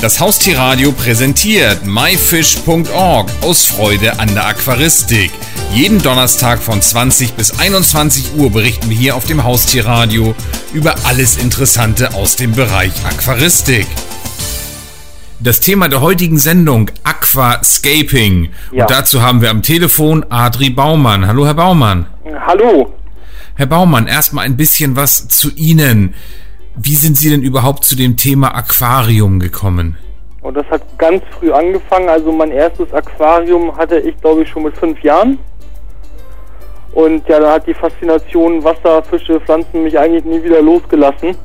Das Haustierradio präsentiert myfish.org aus Freude an der Aquaristik. Jeden Donnerstag von 20 bis 21 Uhr berichten wir hier auf dem Haustierradio über alles Interessante aus dem Bereich Aquaristik. Das Thema der heutigen Sendung Aquascaping. Ja. Und dazu haben wir am Telefon Adri Baumann. Hallo, Herr Baumann. Hallo. Herr Baumann, erstmal ein bisschen was zu Ihnen. Wie sind Sie denn überhaupt zu dem Thema Aquarium gekommen? Und das hat ganz früh angefangen. Also mein erstes Aquarium hatte ich, glaube ich, schon mit fünf Jahren. Und ja, da hat die Faszination Wasser, Fische, Pflanzen mich eigentlich nie wieder losgelassen.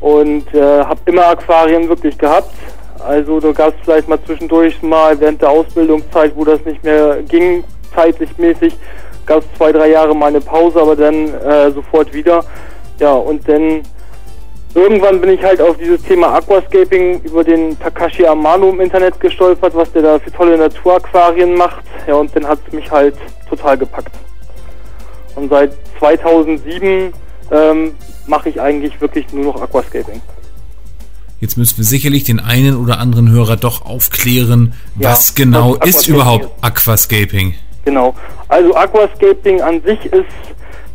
Und äh, habe immer Aquarien wirklich gehabt. Also da gab es vielleicht mal zwischendurch mal während der Ausbildungszeit, wo das nicht mehr ging, zeitlich mäßig, gab es zwei, drei Jahre mal eine Pause, aber dann äh, sofort wieder. Ja, und dann irgendwann bin ich halt auf dieses Thema Aquascaping über den Takashi Amano im Internet gestolpert, was der da für tolle Naturaquarien macht. Ja, und dann hat es mich halt total gepackt. Und seit 2007 ähm, mache ich eigentlich wirklich nur noch Aquascaping. Jetzt müssen wir sicherlich den einen oder anderen Hörer doch aufklären, ja, was genau was ist überhaupt Aquascaping? Genau. Also Aquascaping an sich ist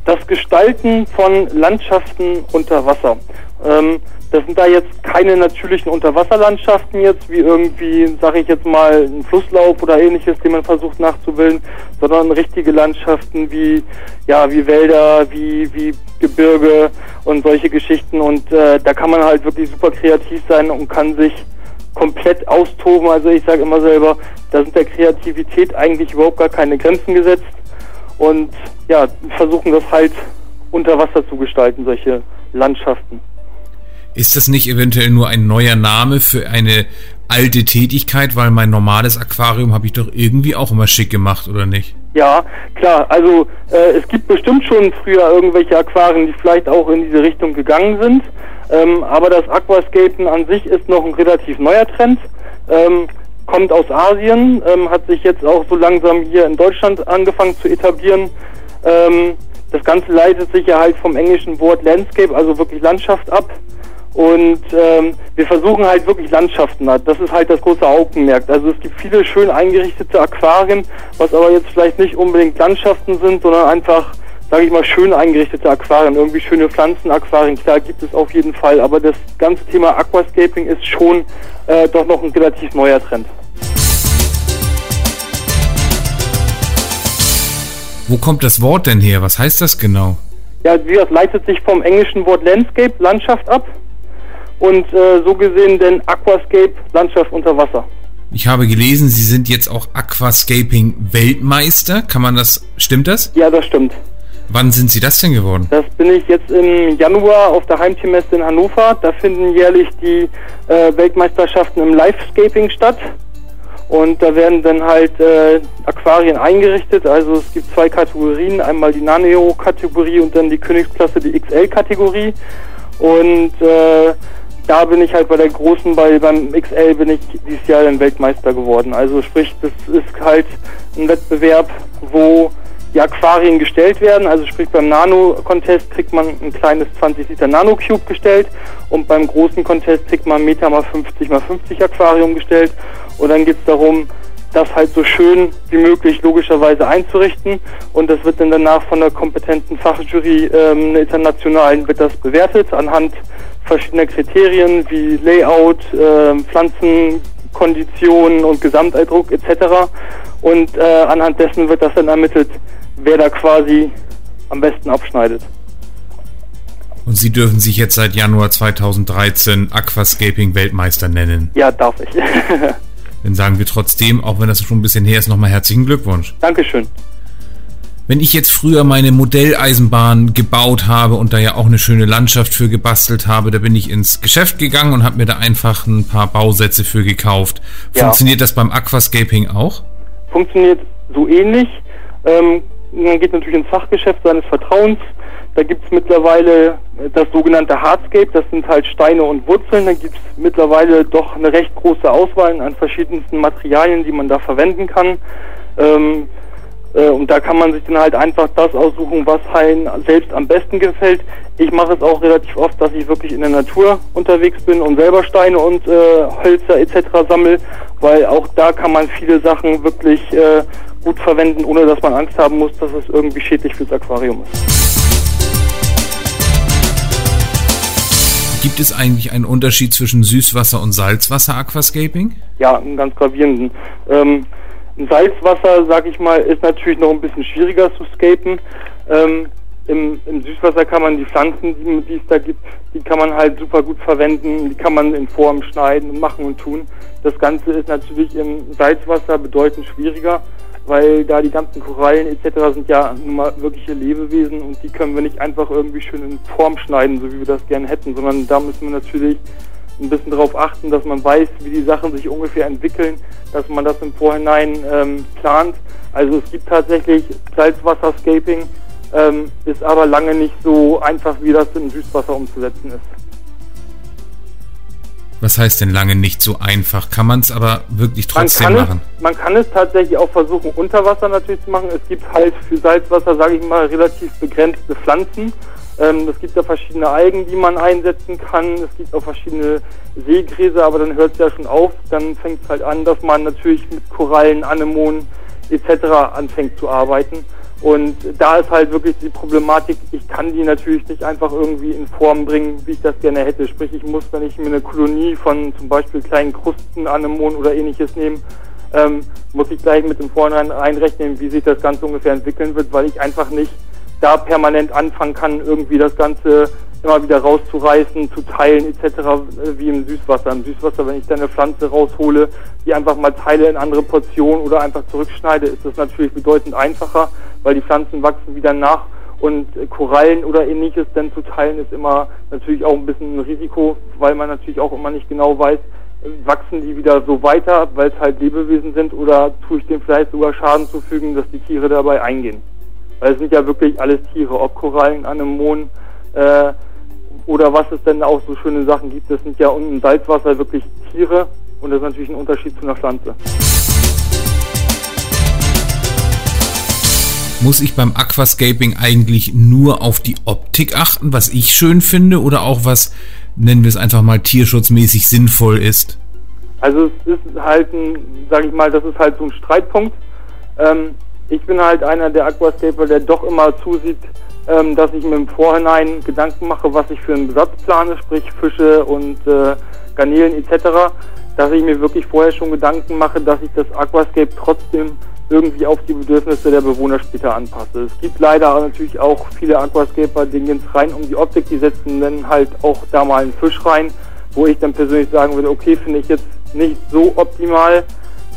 das Gestalten von Landschaften unter Wasser. Ähm, das sind da jetzt keine natürlichen Unterwasserlandschaften jetzt, wie irgendwie, sage ich jetzt mal, ein Flusslauf oder ähnliches, den man versucht nachzubilden, sondern richtige Landschaften wie, ja, wie Wälder, wie, wie Gebirge und solche Geschichten. Und äh, da kann man halt wirklich super kreativ sein und kann sich komplett austoben. Also ich sage immer selber, da sind der Kreativität eigentlich überhaupt gar keine Grenzen gesetzt. Und ja, versuchen das halt unter Wasser zu gestalten, solche Landschaften. Ist das nicht eventuell nur ein neuer Name für eine alte Tätigkeit, weil mein normales Aquarium habe ich doch irgendwie auch immer schick gemacht, oder nicht? Ja, klar. Also äh, es gibt bestimmt schon früher irgendwelche Aquarien, die vielleicht auch in diese Richtung gegangen sind. Ähm, aber das Aquascapen an sich ist noch ein relativ neuer Trend. Ähm, kommt aus Asien, ähm, hat sich jetzt auch so langsam hier in Deutschland angefangen zu etablieren. Ähm, das Ganze leitet sich ja halt vom englischen Wort Landscape, also wirklich Landschaft ab. Und ähm, wir versuchen halt wirklich Landschaften. Das ist halt das große Augenmerk. Also es gibt viele schön eingerichtete Aquarien, was aber jetzt vielleicht nicht unbedingt Landschaften sind, sondern einfach, sage ich mal, schön eingerichtete Aquarien. Irgendwie schöne Pflanzenaquarien, klar gibt es auf jeden Fall. Aber das ganze Thema Aquascaping ist schon äh, doch noch ein relativ neuer Trend. Wo kommt das Wort denn her? Was heißt das genau? Ja, wie das leitet sich vom englischen Wort Landscape, Landschaft ab und äh, so gesehen denn Aquascape, Landschaft unter Wasser. Ich habe gelesen, Sie sind jetzt auch Aquascaping Weltmeister. Kann man das, stimmt das? Ja, das stimmt. Wann sind Sie das denn geworden? Das bin ich jetzt im Januar auf der Heimtiermesse in Hannover. Da finden jährlich die äh, Weltmeisterschaften im Livescaping statt. Und da werden dann halt äh, Aquarien eingerichtet. Also es gibt zwei Kategorien, einmal die Nano-Kategorie und dann die Königsklasse, die XL-Kategorie. Und äh, da bin ich halt bei der großen, bei beim XL bin ich dieses Jahr dann Weltmeister geworden. Also sprich, das ist halt ein Wettbewerb, wo die Aquarien gestellt werden. Also sprich beim Nano-Contest kriegt man ein kleines 20 Liter Nano-Cube gestellt und beim großen Contest kriegt man Meter mal 50 mal 50 Aquarium gestellt. Und dann geht es darum, das halt so schön wie möglich logischerweise einzurichten. Und das wird dann danach von der kompetenten Fachjury ähm, internationalen wird das bewertet anhand verschiedener Kriterien wie Layout, äh, Pflanzenkonditionen und Gesamteindruck etc. Und äh, anhand dessen wird das dann ermittelt, wer da quasi am besten abschneidet. Und Sie dürfen sich jetzt seit Januar 2013 Aquascaping Weltmeister nennen. Ja, darf ich. Dann sagen wir trotzdem, auch wenn das schon ein bisschen her ist, nochmal herzlichen Glückwunsch. Dankeschön. Wenn ich jetzt früher meine Modelleisenbahn gebaut habe und da ja auch eine schöne Landschaft für gebastelt habe, da bin ich ins Geschäft gegangen und habe mir da einfach ein paar Bausätze für gekauft. Funktioniert ja. das beim Aquascaping auch? Funktioniert so ähnlich. Ähm, man geht natürlich ins Fachgeschäft seines Vertrauens. Da gibt es mittlerweile das sogenannte Hardscape, das sind halt Steine und Wurzeln. Da gibt es mittlerweile doch eine recht große Auswahl an verschiedensten Materialien, die man da verwenden kann. Ähm, Äh, und da kann man sich dann halt einfach das aussuchen, was einem selbst am besten gefällt. Ich mache es auch relativ oft, dass ich wirklich in der Natur unterwegs bin und selber Steine und äh, Hölzer etc. sammle, weil auch da kann man viele Sachen wirklich äh, gut verwenden, ohne dass man Angst haben muss, dass es irgendwie schädlich fürs Aquarium ist. Gibt es eigentlich einen Unterschied zwischen Süßwasser- und Salzwasser-Aquascaping? Ja, einen ganz gravierenden. Ähm, Salzwasser, sag ich mal, ist natürlich noch ein bisschen schwieriger zu scapen. Ähm, im, im, Süßwasser kann man die Pflanzen, die, die, es da gibt, die kann man halt super gut verwenden, die kann man in Form schneiden und machen und tun. Das Ganze ist natürlich im Salzwasser bedeutend schwieriger weil da die ganzen Korallen etc. sind ja nun mal wirkliche Lebewesen und die können wir nicht einfach irgendwie schön in Form schneiden, so wie wir das gerne hätten, sondern da müssen wir natürlich ein bisschen darauf achten, dass man weiß, wie die Sachen sich ungefähr entwickeln, dass man das im Vorhinein ähm, plant. Also es gibt tatsächlich Salzwasserscaping, ähm, ist aber lange nicht so einfach, wie das im Süßwasser umzusetzen ist. Was heißt denn lange nicht so einfach? Kann man es aber wirklich trotzdem man machen? Es, man kann es tatsächlich auch versuchen, unter Wasser natürlich zu machen. Es gibt halt für Salzwasser, sage ich mal, relativ begrenzte Pflanzen. Ähm, es gibt ja verschiedene Algen, die man einsetzen kann. Es gibt auch verschiedene Seegräser, aber dann hört es ja schon auf. Dann fängt es halt an, dass man natürlich mit Korallen, Anemonen etc. anfängt zu arbeiten. Und da ist halt wirklich die Problematik, ich kann die natürlich nicht einfach irgendwie in Form bringen, wie ich das gerne hätte. Sprich, ich muss, wenn ich mir eine Kolonie von zum Beispiel kleinen Krusten, Anemonen oder ähnliches nehme, ähm, muss ich gleich mit dem Vorhinein einrechnen, wie sich das Ganze ungefähr entwickeln wird, weil ich einfach nicht da permanent anfangen kann, irgendwie das Ganze immer wieder rauszureißen, zu teilen etc. Wie im Süßwasser. Im Süßwasser, wenn ich dann eine Pflanze raushole, die einfach mal teile in andere Portionen oder einfach zurückschneide, ist das natürlich bedeutend einfacher, weil die Pflanzen wachsen wieder nach und Korallen oder ähnliches dann zu teilen ist immer natürlich auch ein bisschen ein Risiko, weil man natürlich auch immer nicht genau weiß, wachsen die wieder so weiter, weil es halt Lebewesen sind oder tue ich dem vielleicht sogar Schaden zufügen, dass die Tiere dabei eingehen. Weil es sind ja wirklich alles Tiere, ob Korallen, Anemonen, äh, oder was es denn auch so schöne Sachen gibt. Das sind ja unten im Salzwasser wirklich Tiere und das ist natürlich ein Unterschied zu einer Pflanze. Muss ich beim Aquascaping eigentlich nur auf die Optik achten, was ich schön finde, oder auch was, nennen wir es einfach mal, tierschutzmäßig sinnvoll ist? Also es ist halt ein, sag ich mal, das ist halt so ein Streitpunkt. Ähm, ich bin halt einer der Aquascaper, der doch immer zusieht, ähm, dass ich mir im Vorhinein Gedanken mache, was ich für einen Besatz plane, sprich Fische und äh, Garnelen etc., dass ich mir wirklich vorher schon Gedanken mache, dass ich das Aquascape trotzdem irgendwie auf die Bedürfnisse der Bewohner später anpasse. Es gibt leider natürlich auch viele Aquascaper, die gehen rein um die Optik, die setzen dann halt auch da mal einen Fisch rein, wo ich dann persönlich sagen würde, okay, finde ich jetzt nicht so optimal.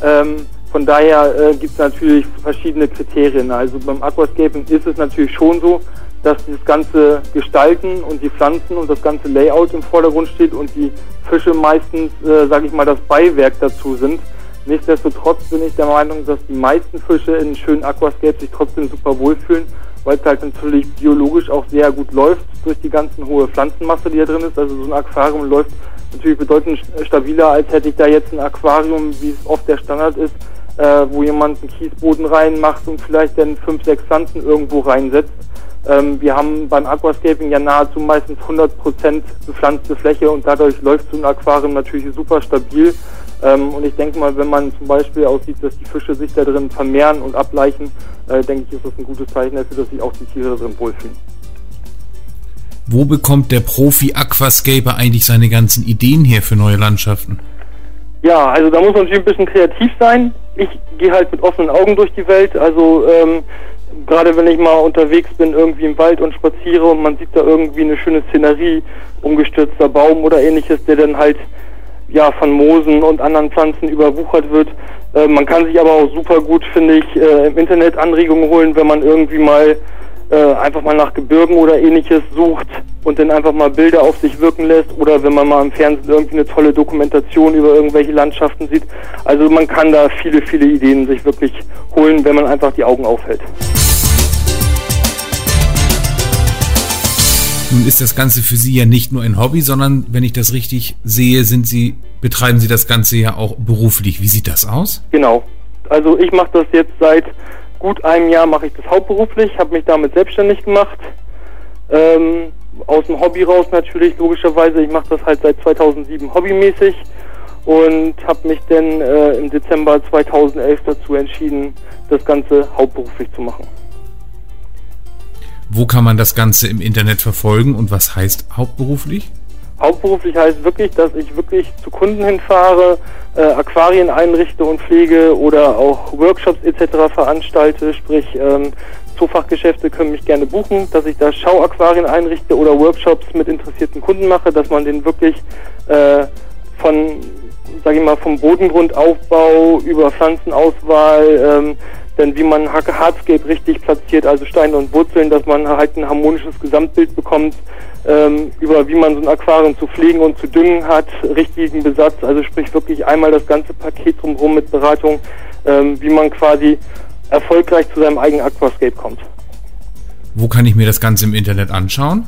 Ähm, von daher äh, gibt es natürlich verschiedene Kriterien. Also beim Aquascaping ist es natürlich schon so, dass das ganze Gestalten und die Pflanzen und das ganze Layout im Vordergrund steht und die Fische meistens, äh, sage ich mal, das Beiwerk dazu sind. Nichtsdestotrotz bin ich der Meinung, dass die meisten Fische in schönen Aquascapes sich trotzdem super wohlfühlen, weil es halt natürlich biologisch auch sehr gut läuft durch die ganzen hohe Pflanzenmasse, die da drin ist. Also so ein Aquarium läuft natürlich bedeutend stabiler, als hätte ich da jetzt ein Aquarium, wie es oft der Standard ist, äh, wo jemand einen Kiesboden reinmacht und vielleicht dann fünf, sechs Pflanzen irgendwo reinsetzt. Ähm, wir haben beim Aquascaping ja nahezu meistens 100% bepflanzte Fläche und dadurch läuft so ein Aquarium natürlich super stabil. Ähm, und ich denke mal, wenn man zum Beispiel aussieht, dass die Fische sich da drin vermehren und ableichen, äh, denke ich, ist das ein gutes Zeichen dafür, dass sich auch die Tiere da drin wohlfühlen. Wo bekommt der Profi-Aquascaper eigentlich seine ganzen Ideen her für neue Landschaften? Ja, also da muss man natürlich ein bisschen kreativ sein. Ich gehe halt mit offenen Augen durch die Welt. Also ähm, gerade wenn ich mal unterwegs bin, irgendwie im Wald und spaziere und man sieht da irgendwie eine schöne Szenerie, umgestürzter Baum oder ähnliches, der dann halt ja von Moosen und anderen Pflanzen überwuchert wird. Äh, man kann sich aber auch super gut, finde ich, äh, im Internet Anregungen holen, wenn man irgendwie mal äh, einfach mal nach Gebirgen oder ähnliches sucht und dann einfach mal Bilder auf sich wirken lässt oder wenn man mal im Fernsehen irgendwie eine tolle Dokumentation über irgendwelche Landschaften sieht. Also man kann da viele, viele Ideen sich wirklich holen, wenn man einfach die Augen aufhält. Nun ist das Ganze für Sie ja nicht nur ein Hobby, sondern wenn ich das richtig sehe, sind Sie, betreiben Sie das Ganze ja auch beruflich. Wie sieht das aus? Genau. Also ich mache das jetzt seit gut einem Jahr mache ich das hauptberuflich, habe mich damit selbstständig gemacht. Ähm, aus dem Hobby raus natürlich, logischerweise. Ich mache das halt seit 2007 hobbymäßig und habe mich dann äh, im Dezember 2011 dazu entschieden, das Ganze hauptberuflich zu machen. Wo kann man das Ganze im Internet verfolgen und was heißt hauptberuflich? Hauptberuflich heißt wirklich, dass ich wirklich zu Kunden hinfahre, äh, Aquarien einrichte und pflege oder auch Workshops etc. veranstalte, sprich ähm, Zoofachgeschäfte können mich gerne buchen, dass ich da Schauaquarien einrichte oder Workshops mit interessierten Kunden mache, dass man den wirklich äh, von, sage ich mal, vom Bodengrundaufbau über Pflanzenauswahl, ähm, denn wie man Hardscape richtig platziert, also Steine und Wurzeln, dass man halt ein harmonisches Gesamtbild bekommt, ähm, über wie man so ein Aquarium zu pflegen und zu düngen hat, richtigen Besatz, also sprich wirklich einmal das ganze Paket drumherum mit Beratung, ähm, wie man quasi erfolgreich zu seinem eigenen Aquascape kommt. Wo kann ich mir das Ganze im Internet anschauen?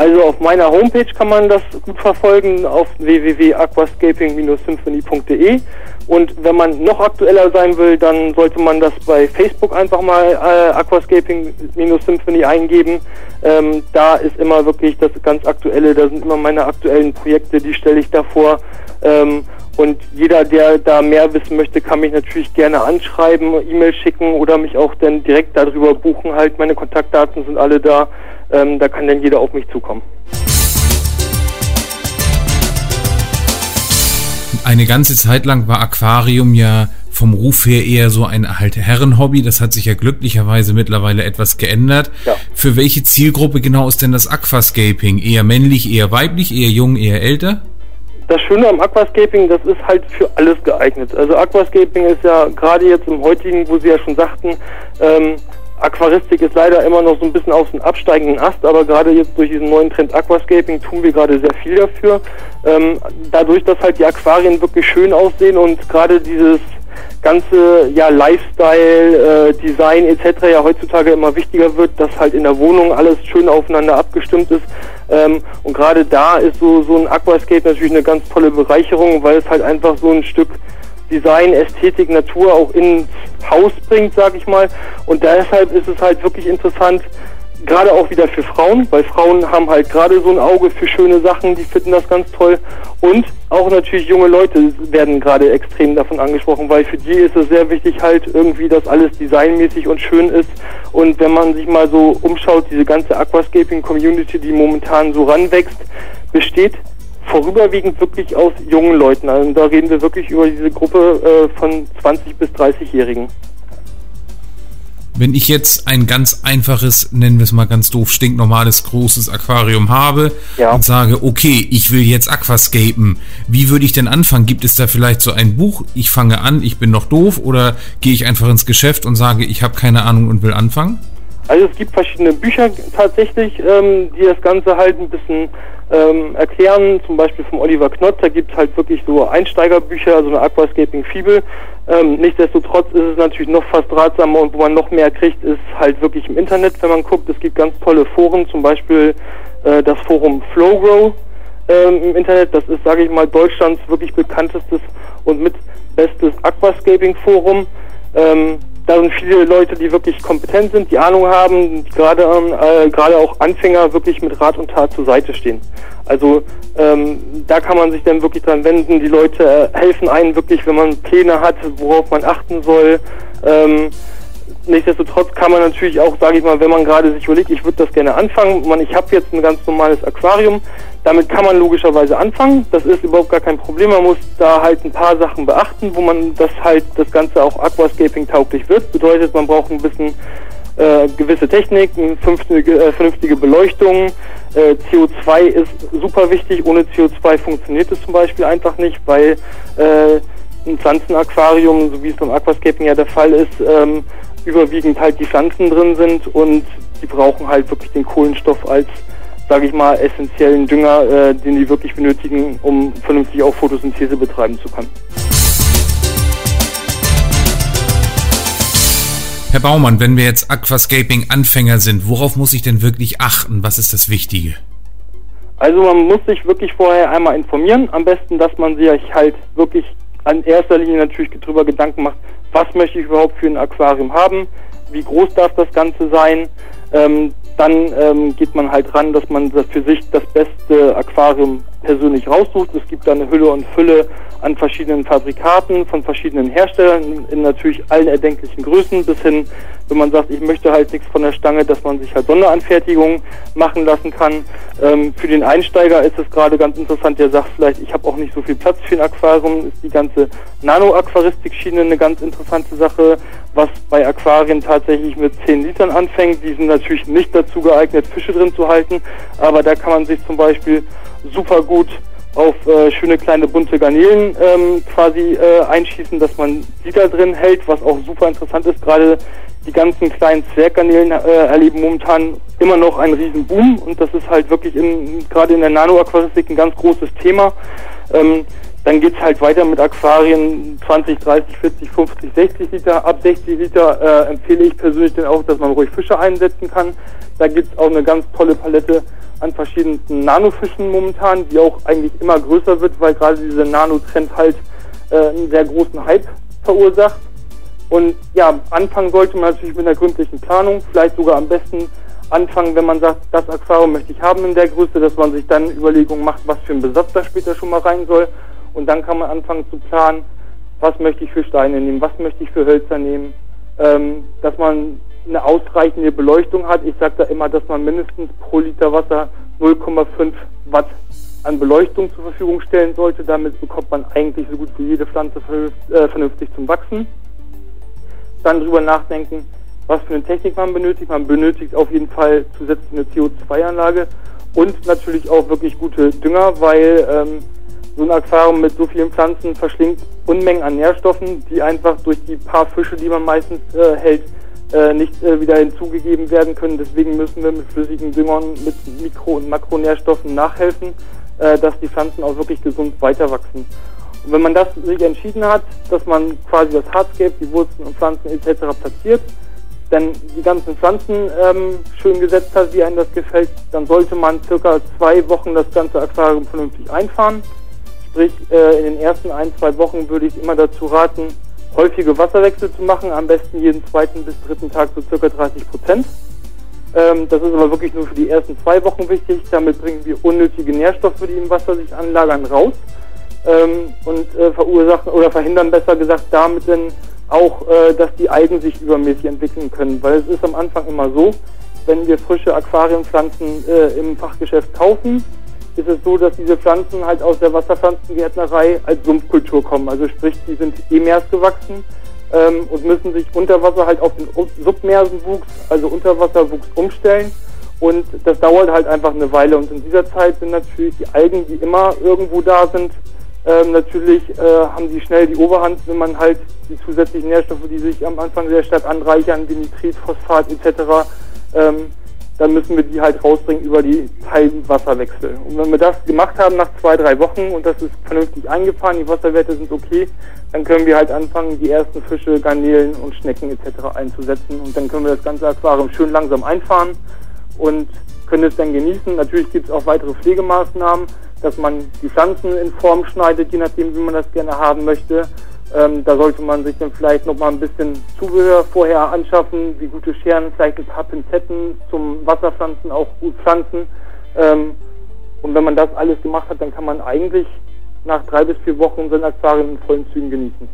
Also auf meiner Homepage kann man das gut verfolgen auf www.aquascaping-symphony.de und wenn man noch aktueller sein will, dann sollte man das bei Facebook einfach mal äh, Aquascaping-Symphony eingeben. Ähm, da ist immer wirklich das ganz aktuelle, da sind immer meine aktuellen Projekte, die stelle ich da vor. Ähm, und jeder, der da mehr wissen möchte, kann mich natürlich gerne anschreiben, E-Mail schicken oder mich auch dann direkt darüber buchen. Halt, meine Kontaktdaten sind alle da. Ähm, da kann dann jeder auf mich zukommen. Eine ganze Zeit lang war Aquarium ja vom Ruf her eher so ein halt Herrenhobby. Das hat sich ja glücklicherweise mittlerweile etwas geändert. Ja. Für welche Zielgruppe genau ist denn das Aquascaping? Eher männlich, eher weiblich, eher jung, eher älter? Das Schöne am Aquascaping, das ist halt für alles geeignet. Also Aquascaping ist ja gerade jetzt im heutigen, wo Sie ja schon sagten, ähm, Aquaristik ist leider immer noch so ein bisschen auf dem absteigenden Ast, aber gerade jetzt durch diesen neuen Trend Aquascaping tun wir gerade sehr viel dafür. Ähm, dadurch, dass halt die Aquarien wirklich schön aussehen und gerade dieses ganze ja Lifestyle, äh, Design etc. ja heutzutage immer wichtiger wird, dass halt in der Wohnung alles schön aufeinander abgestimmt ist. Ähm, und gerade da ist so so ein Aquascape natürlich eine ganz tolle Bereicherung, weil es halt einfach so ein Stück Design, Ästhetik, Natur auch ins Haus bringt, sag ich mal. Und deshalb ist es halt wirklich interessant, gerade auch wieder für Frauen, weil Frauen haben halt gerade so ein Auge für schöne Sachen, die finden das ganz toll. Und auch natürlich junge Leute werden gerade extrem davon angesprochen, weil für die ist es sehr wichtig halt irgendwie, dass alles designmäßig und schön ist. Und wenn man sich mal so umschaut, diese ganze Aquascaping-Community, die momentan so ranwächst, besteht vorüberwiegend wirklich aus jungen Leuten. Also da reden wir wirklich über diese Gruppe äh, von 20 bis 30-Jährigen. Wenn ich jetzt ein ganz einfaches, nennen wir es mal ganz doof, stinknormales großes Aquarium habe ja. und sage, okay, ich will jetzt Aquascapen, wie würde ich denn anfangen? Gibt es da vielleicht so ein Buch, ich fange an, ich bin noch doof oder gehe ich einfach ins Geschäft und sage, ich habe keine Ahnung und will anfangen? Also es gibt verschiedene Bücher tatsächlich, ähm, die das Ganze halt ein bisschen ähm, erklären, zum Beispiel vom Oliver Knott, da gibt es halt wirklich so Einsteigerbücher, so eine Aquascaping Fibel. Ähm, nichtsdestotrotz ist es natürlich noch fast ratsamer und wo man noch mehr kriegt, ist halt wirklich im Internet, wenn man guckt. Es gibt ganz tolle Foren, zum Beispiel äh, das Forum Flowgrow ähm, im Internet. Das ist, sage ich mal, Deutschlands wirklich bekanntestes und mit bestes Aquascaping Forum. Ähm, da sind viele Leute, die wirklich kompetent sind, die Ahnung haben, gerade äh, gerade auch Anfänger wirklich mit Rat und Tat zur Seite stehen. Also ähm, da kann man sich dann wirklich dran wenden. Die Leute äh, helfen einen wirklich, wenn man Pläne hat, worauf man achten soll. Ähm, nichtsdestotrotz kann man natürlich auch, sage ich mal, wenn man gerade sich überlegt, ich würde das gerne anfangen, man, ich habe jetzt ein ganz normales Aquarium, damit kann man logischerweise anfangen. Das ist überhaupt gar kein Problem. Man muss da halt ein paar Sachen beachten, wo man das halt das Ganze auch Aquascaping tauglich wird. Bedeutet, man braucht ein bisschen äh, gewisse Technik, vernünftige, äh, vernünftige Beleuchtung. Äh, CO2 ist super wichtig. Ohne CO2 funktioniert es zum Beispiel einfach nicht, weil äh, ein Pflanzenaquarium, so wie es beim Aquascaping ja der Fall ist, ähm, überwiegend halt die Pflanzen drin sind und die brauchen halt wirklich den Kohlenstoff als sage ich mal, essentiellen Dünger, äh, den die wirklich benötigen, um vernünftig auch Photosynthese betreiben zu können. Herr Baumann, wenn wir jetzt Aquascaping-Anfänger sind, worauf muss ich denn wirklich achten? Was ist das Wichtige? Also man muss sich wirklich vorher einmal informieren. Am besten, dass man sich halt wirklich an erster Linie natürlich darüber Gedanken macht, was möchte ich überhaupt für ein Aquarium haben, wie groß darf das Ganze sein. Ähm, dann ähm, geht man halt ran, dass man für sich das beste Aquarium persönlich raussucht. Es gibt da eine Hülle und Fülle an verschiedenen Fabrikaten von verschiedenen Herstellern in natürlich allen erdenklichen Größen bis hin, wenn man sagt, ich möchte halt nichts von der Stange, dass man sich halt Sonderanfertigungen machen lassen kann. Ähm, für den Einsteiger ist es gerade ganz interessant, der sagt vielleicht, ich habe auch nicht so viel Platz für ein Aquarium, ist die ganze Nano-Aquaristik-Schiene eine ganz interessante Sache, was bei Aquarien tatsächlich mit 10 Litern anfängt. Die sind natürlich nicht dazu geeignet, Fische drin zu halten, aber da kann man sich zum Beispiel super gut auf äh, schöne kleine bunte Garnelen ähm, quasi äh, einschießen, dass man die da drin hält, was auch super interessant ist. Gerade die ganzen kleinen Zwerggarnelen äh, erleben momentan immer noch einen riesen Boom und das ist halt wirklich gerade in der Nano-Aquaristik ein ganz großes Thema. Ähm, dann geht's halt weiter mit Aquarien 20, 30, 40, 50, 60 Liter. Ab 60 Liter äh, empfehle ich persönlich dann auch, dass man ruhig Fische einsetzen kann. Da gibt's auch eine ganz tolle Palette an verschiedensten Nanofischen momentan, die auch eigentlich immer größer wird, weil gerade dieser Nano-Trend halt äh, einen sehr großen Hype verursacht. Und ja, anfangen sollte man natürlich mit einer gründlichen Planung, vielleicht sogar am besten anfangen, wenn man sagt, das Aquarium möchte ich haben in der Größe, dass man sich dann Überlegungen macht, was für ein Besatz da später schon mal rein soll. Und dann kann man anfangen zu planen, was möchte ich für Steine nehmen, was möchte ich für Hölzer nehmen, ähm, dass man eine ausreichende Beleuchtung hat. Ich sage da immer, dass man mindestens pro Liter Wasser 0,5 Watt an Beleuchtung zur Verfügung stellen sollte. Damit bekommt man eigentlich so gut wie jede Pflanze äh, vernünftig zum Wachsen. Dann drüber nachdenken, was für eine Technik man benötigt. Man benötigt auf jeden Fall zusätzlich eine CO2-Anlage und natürlich auch wirklich gute Dünger, weil ähm, so ein Aquarium mit so vielen Pflanzen verschlingt Unmengen an Nährstoffen, die einfach durch die paar Fische, die man meistens äh, hält, äh, nicht äh, wieder hinzugegeben werden können. Deswegen müssen wir mit flüssigen Düngern, mit Mikro- und Makronährstoffen nachhelfen, äh, dass die Pflanzen auch wirklich gesund weiter wachsen. Und wenn man das sich entschieden hat, dass man quasi das Hardscape, die Wurzeln und Pflanzen etc. platziert, dann die ganzen Pflanzen ähm, schön gesetzt hat, wie einem das gefällt, dann sollte man circa zwei Wochen das ganze Aquarium vernünftig einfahren. Sprich, äh, in den ersten ein, zwei Wochen würde ich immer dazu raten, häufige Wasserwechsel zu machen, am besten jeden zweiten bis dritten Tag so circa 30 Prozent. Ähm, das ist aber wirklich nur für die ersten zwei Wochen wichtig. Damit bringen wir unnötige Nährstoffe, die im Wasser sich anlagern, raus ähm, und äh, verursachen oder verhindern besser gesagt damit dann auch, äh, dass die Algen sich übermäßig entwickeln können. Weil es ist am Anfang immer so, wenn wir frische Aquariumpflanzen äh, im Fachgeschäft kaufen, ist es so, dass diese Pflanzen halt aus der Wasserpflanzengärtnerei als Sumpfkultur kommen. Also sprich, die sind gewachsen ähm, und müssen sich unter Wasser halt auf den Submersenwuchs, also Unterwasserwuchs umstellen. Und das dauert halt einfach eine Weile. Und in dieser Zeit sind natürlich die Algen, die immer irgendwo da sind, ähm, natürlich äh, haben die schnell die Oberhand, wenn man halt die zusätzlichen Nährstoffe, die sich am Anfang sehr stark anreichern, wie Nitrit, Phosphat etc., ähm, dann müssen wir die halt rausbringen über die Teilwasserwechsel. Und wenn wir das gemacht haben nach zwei, drei Wochen und das ist vernünftig eingefahren, die Wasserwerte sind okay, dann können wir halt anfangen, die ersten Fische, Garnelen und Schnecken etc. einzusetzen und dann können wir das ganze Aquarium schön langsam einfahren und können es dann genießen. Natürlich gibt es auch weitere Pflegemaßnahmen, dass man die Pflanzen in Form schneidet, je nachdem, wie man das gerne haben möchte. Ähm, da sollte man sich dann vielleicht noch mal ein bisschen Zubehör vorher anschaffen, wie gute Scheren, vielleicht ein paar Pinzetten zum Wasserpflanzen auch gut pflanzen. Ähm, und wenn man das alles gemacht hat, dann kann man eigentlich nach drei bis vier Wochen sein Aquarium in vollen Zügen genießen.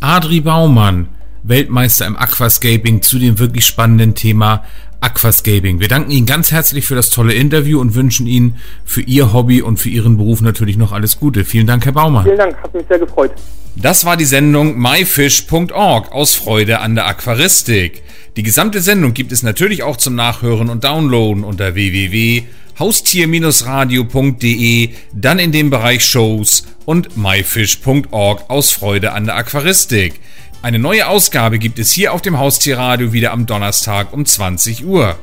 Adri Baumann, Weltmeister im Aquascaping zu dem wirklich spannenden Thema Aquascaping. Wir danken Ihnen ganz herzlich für das tolle Interview und wünschen Ihnen für Ihr Hobby und für Ihren Beruf natürlich noch alles Gute. Vielen Dank, Herr Baumann. Vielen Dank, hat mich sehr gefreut. Das war die Sendung myfish.org aus Freude an der Aquaristik. Die gesamte Sendung gibt es natürlich auch zum Nachhören und Downloaden unter www.haustier-radio.de, dann in dem Bereich Shows und myfish.org aus Freude an der Aquaristik. Eine neue Ausgabe gibt es hier auf dem Haustierradio wieder am Donnerstag um 20 Uhr.